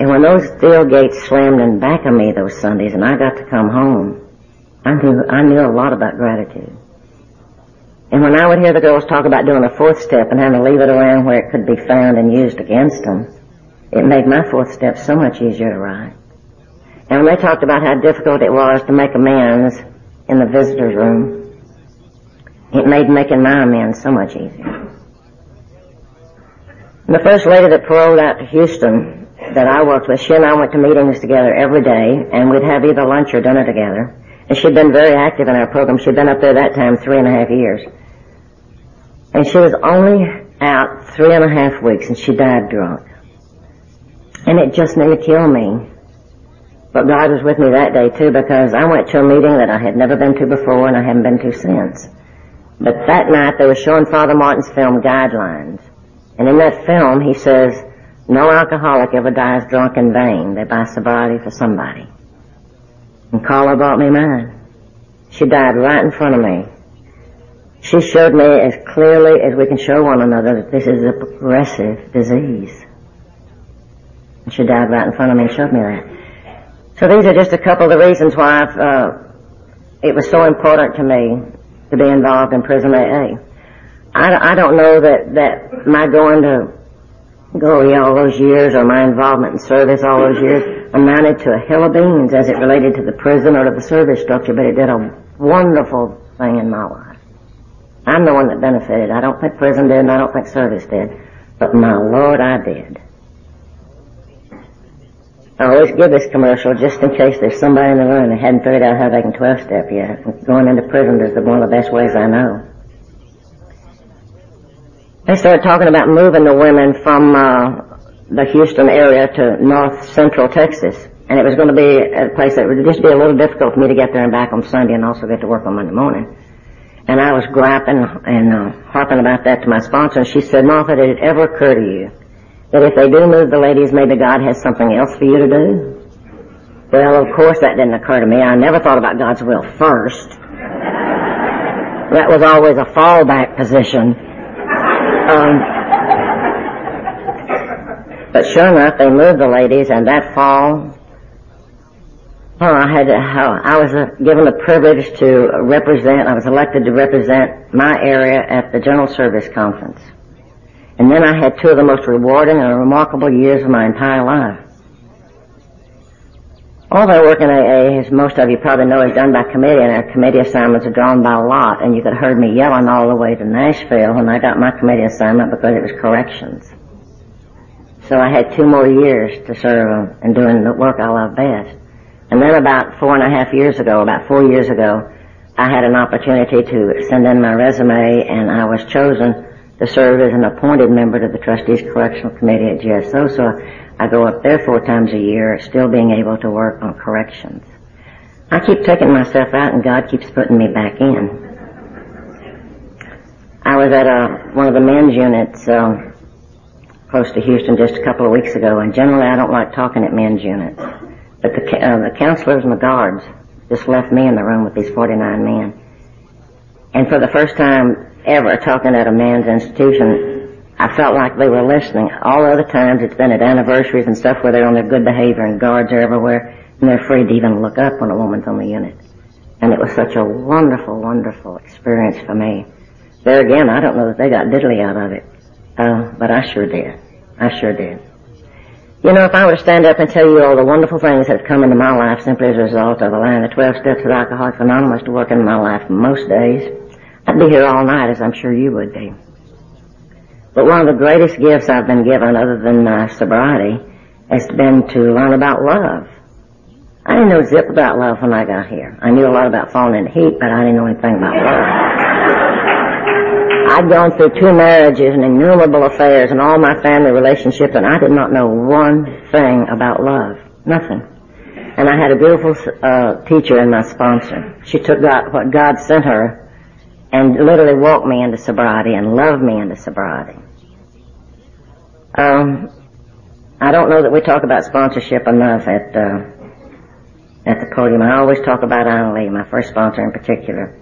And when those steel gates slammed in back of me those Sundays and I got to come home, I knew, I knew a lot about gratitude. And when I would hear the girls talk about doing a fourth step and having to leave it around where it could be found and used against them, it made my fourth step so much easier to write. And when they talked about how difficult it was to make amends in the visitor's room, it made making my amends so much easier. The first lady that paroled out to Houston that I worked with, she and I went to meetings together every day, and we'd have either lunch or dinner together. And she'd been very active in our program. She'd been up there that time three and a half years. And she was only out three and a half weeks, and she died drunk. And it just nearly killed me. But God was with me that day too, because I went to a meeting that I had never been to before, and I haven't been to since. But that night they were showing Father Martin's film Guidelines. And in that film he says, no alcoholic ever dies drunk in vain. They buy sobriety for somebody. And Carla bought me mine. She died right in front of me. She showed me as clearly as we can show one another that this is a progressive disease. And she died right in front of me and showed me that. So these are just a couple of the reasons why uh, it was so important to me to be involved in prison AA. I, I don't know that, that my going to Goree all those years or my involvement in service all those years amounted to a hill of beans as it related to the prison or to the service structure, but it did a wonderful thing in my life. I'm the one that benefited. I don't think prison did and I don't think service did, but my Lord, I did. I always give this commercial just in case there's somebody in the room that hadn't figured out how they can 12 step yet. Going into prison is one of the best ways I know. They started talking about moving the women from uh, the Houston area to north central Texas. And it was going to be a place that would just be a little difficult for me to get there and back on Sunday and also get to work on Monday morning. And I was griping and uh, harping about that to my sponsor, and she said, Martha, did it ever occur to you that if they do move the ladies, maybe God has something else for you to do? Well, of course that didn't occur to me. I never thought about God's will first. That was always a fallback position. Um, but sure enough, they moved the ladies, and that fall, Oh, I had to, I was uh, given the privilege to represent, I was elected to represent my area at the General Service Conference. And then I had two of the most rewarding and remarkable years of my entire life. All my work in AA, as most of you probably know, is done by committee, and our committee assignments are drawn by lot. And you could have heard me yelling all the way to Nashville when I got my committee assignment because it was corrections. So I had two more years to serve in doing the work I love best. And then about four and a half years ago, about four years ago, I had an opportunity to send in my resume and I was chosen to serve as an appointed member to the Trustees Correctional Committee at GSO. So I go up there four times a year, still being able to work on corrections. I keep taking myself out and God keeps putting me back in. I was at a, one of the men's units uh, close to Houston just a couple of weeks ago, and generally I don't like talking at men's units. But the, uh, the counselors and the guards just left me in the room with these 49 men. And for the first time ever talking at a man's institution, I felt like they were listening. All other times it's been at anniversaries and stuff where they're on their good behavior and guards are everywhere and they're afraid to even look up when a woman's on the unit. And it was such a wonderful, wonderful experience for me. There again, I don't know that they got diddly out of it, uh, but I sure did. I sure did. You know, if I were to stand up and tell you all the wonderful things that have come into my life simply as a result of allowing the 12 steps of Alcoholics Anonymous to work in my life most days, I'd be here all night as I'm sure you would be. But one of the greatest gifts I've been given other than my sobriety has been to learn about love. I didn't know zip about love when I got here. I knew a lot about falling in heat, but I didn't know anything about love. I'd gone through two marriages and innumerable affairs and all my family relationships, and I did not know one thing about love. Nothing. And I had a beautiful uh, teacher and my sponsor. She took God, what God sent her and literally walked me into sobriety and loved me into sobriety. Um, I don't know that we talk about sponsorship enough at uh, at the podium. I always talk about Anna Lee, my first sponsor in particular.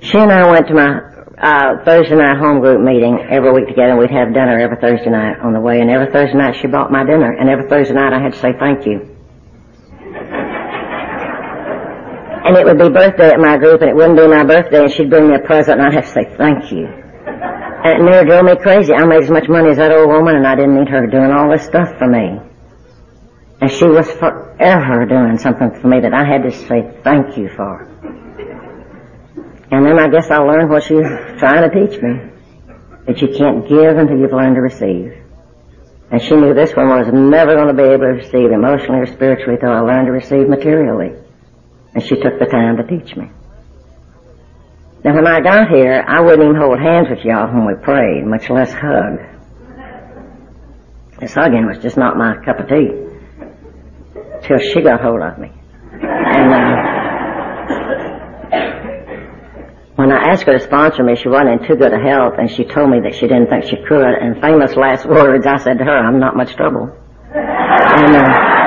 She and I went to my uh, Thursday night home group meeting every week together. We'd have dinner every Thursday night on the way, and every Thursday night she bought my dinner, and every Thursday night I had to say thank you. And it would be birthday at my group, and it wouldn't be my birthday, and she'd bring me a present, and I'd have to say thank you. And it nearly drove me crazy. I made as much money as that old woman, and I didn't need her doing all this stuff for me. And she was forever doing something for me that I had to say thank you for. And then I guess I learned what she was trying to teach me. That you can't give until you've learned to receive. And she knew this one was never going to be able to receive emotionally or spiritually until I learned to receive materially. And she took the time to teach me. Now when I got here, I wouldn't even hold hands with y'all when we prayed, much less hug. This hugging was just not my cup of tea. Till she got hold of me. And, uh, when I asked her to sponsor me, she wasn't in too good a health, and she told me that she didn't think she could. And famous last words, I said to her, "I'm not much trouble," and, uh,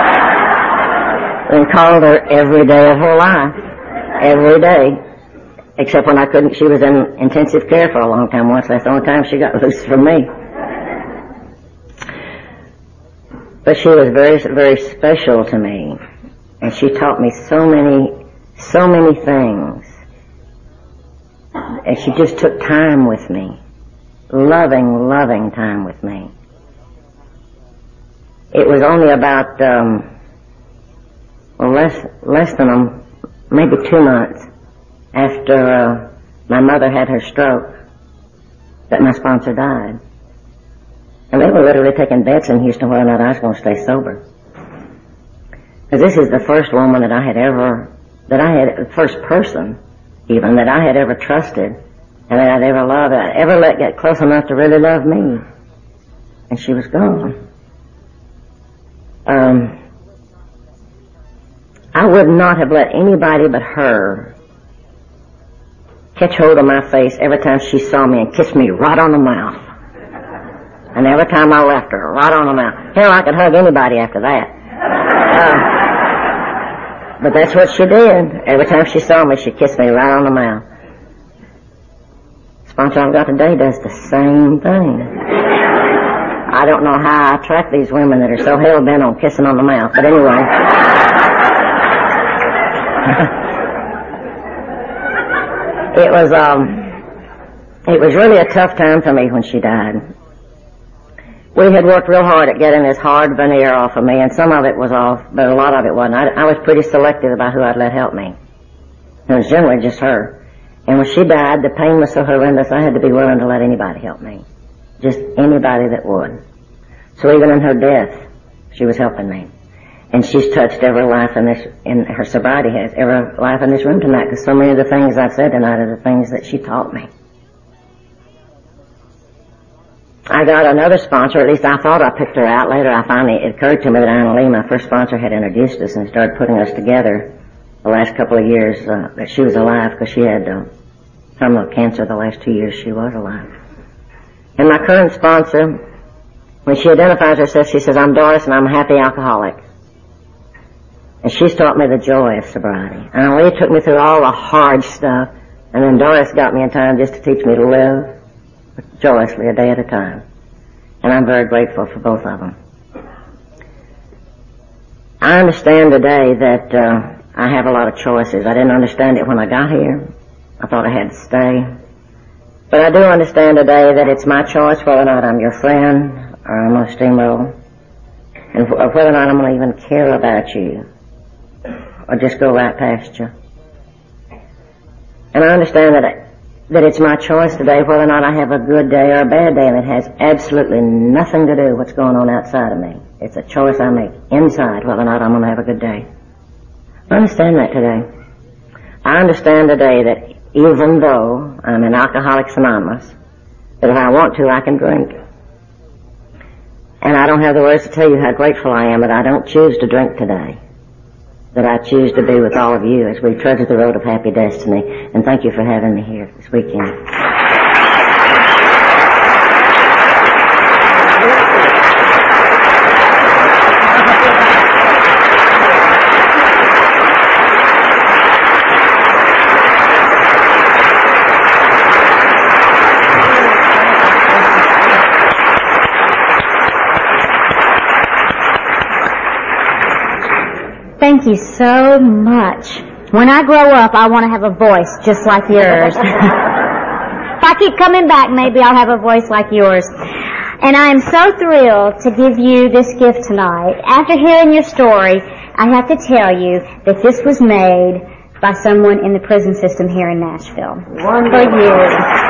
and called her every day of her life, every day, except when I couldn't. She was in intensive care for a long time once. That's the only time she got loose from me. But she was very, very special to me, and she taught me so many, so many things and she just took time with me. Loving, loving time with me. It was only about, um, well, less, less than a, maybe two months after, uh, my mother had her stroke that my sponsor died. And they were literally taking bets in Houston whether or not I was going to stay sober. Because this is the first woman that I had ever, that I had, first person even that I had ever trusted and that I'd ever loved, that I'd ever let get close enough to really love me. And she was gone. Um, I would not have let anybody but her catch hold of my face every time she saw me and kiss me right on the mouth. And every time I left her, right on the mouth. Hell, I could hug anybody after that. Uh, but that's what she did. Every time she saw me, she kissed me right on the mouth. Sponsor I've got today does the same thing. I don't know how I attract these women that are so hell bent on kissing on the mouth, but anyway. it was, um, it was really a tough time for me when she died. We had worked real hard at getting this hard veneer off of me, and some of it was off, but a lot of it wasn't. I, I was pretty selective about who I'd let help me. It was generally just her. And when she died, the pain was so horrendous, I had to be willing to let anybody help me. Just anybody that would. So even in her death, she was helping me. And she's touched every life in this, in her sobriety has, every life in this room tonight, because so many of the things I've said tonight are the things that she taught me. I got another sponsor, at least I thought I picked her out. Later I finally, it occurred to me that Anna Lee, my first sponsor, had introduced us and started putting us together the last couple of years uh, that she was alive because she had uh, terminal cancer the last two years she was alive. And my current sponsor, when she identifies herself, she says, I'm Doris and I'm a happy alcoholic. And she's taught me the joy of sobriety. Anna Lee took me through all the hard stuff, and then Doris got me in time just to teach me to live joyously a day at a time. And I'm very grateful for both of them. I understand today that uh, I have a lot of choices. I didn't understand it when I got here. I thought I had to stay. But I do understand today that it's my choice whether or not I'm your friend or I'm to steamroll. And whether or not I'm going to even care about you or just go right past you. And I understand that that it's my choice today whether or not I have a good day or a bad day, and it has absolutely nothing to do with what's going on outside of me. It's a choice I make inside whether or not I'm going to have a good day. I understand that today. I understand today that even though I'm an Alcoholics Anonymous, that if I want to, I can drink. And I don't have the words to tell you how grateful I am that I don't choose to drink today that I choose to be with all of you as we treasure the road of happy destiny. And thank you for having me here this weekend. Thank you so much. When I grow up, I want to have a voice just like yours. if I keep coming back, maybe I'll have a voice like yours. And I am so thrilled to give you this gift tonight. After hearing your story, I have to tell you that this was made by someone in the prison system here in Nashville. Wonderful. For you.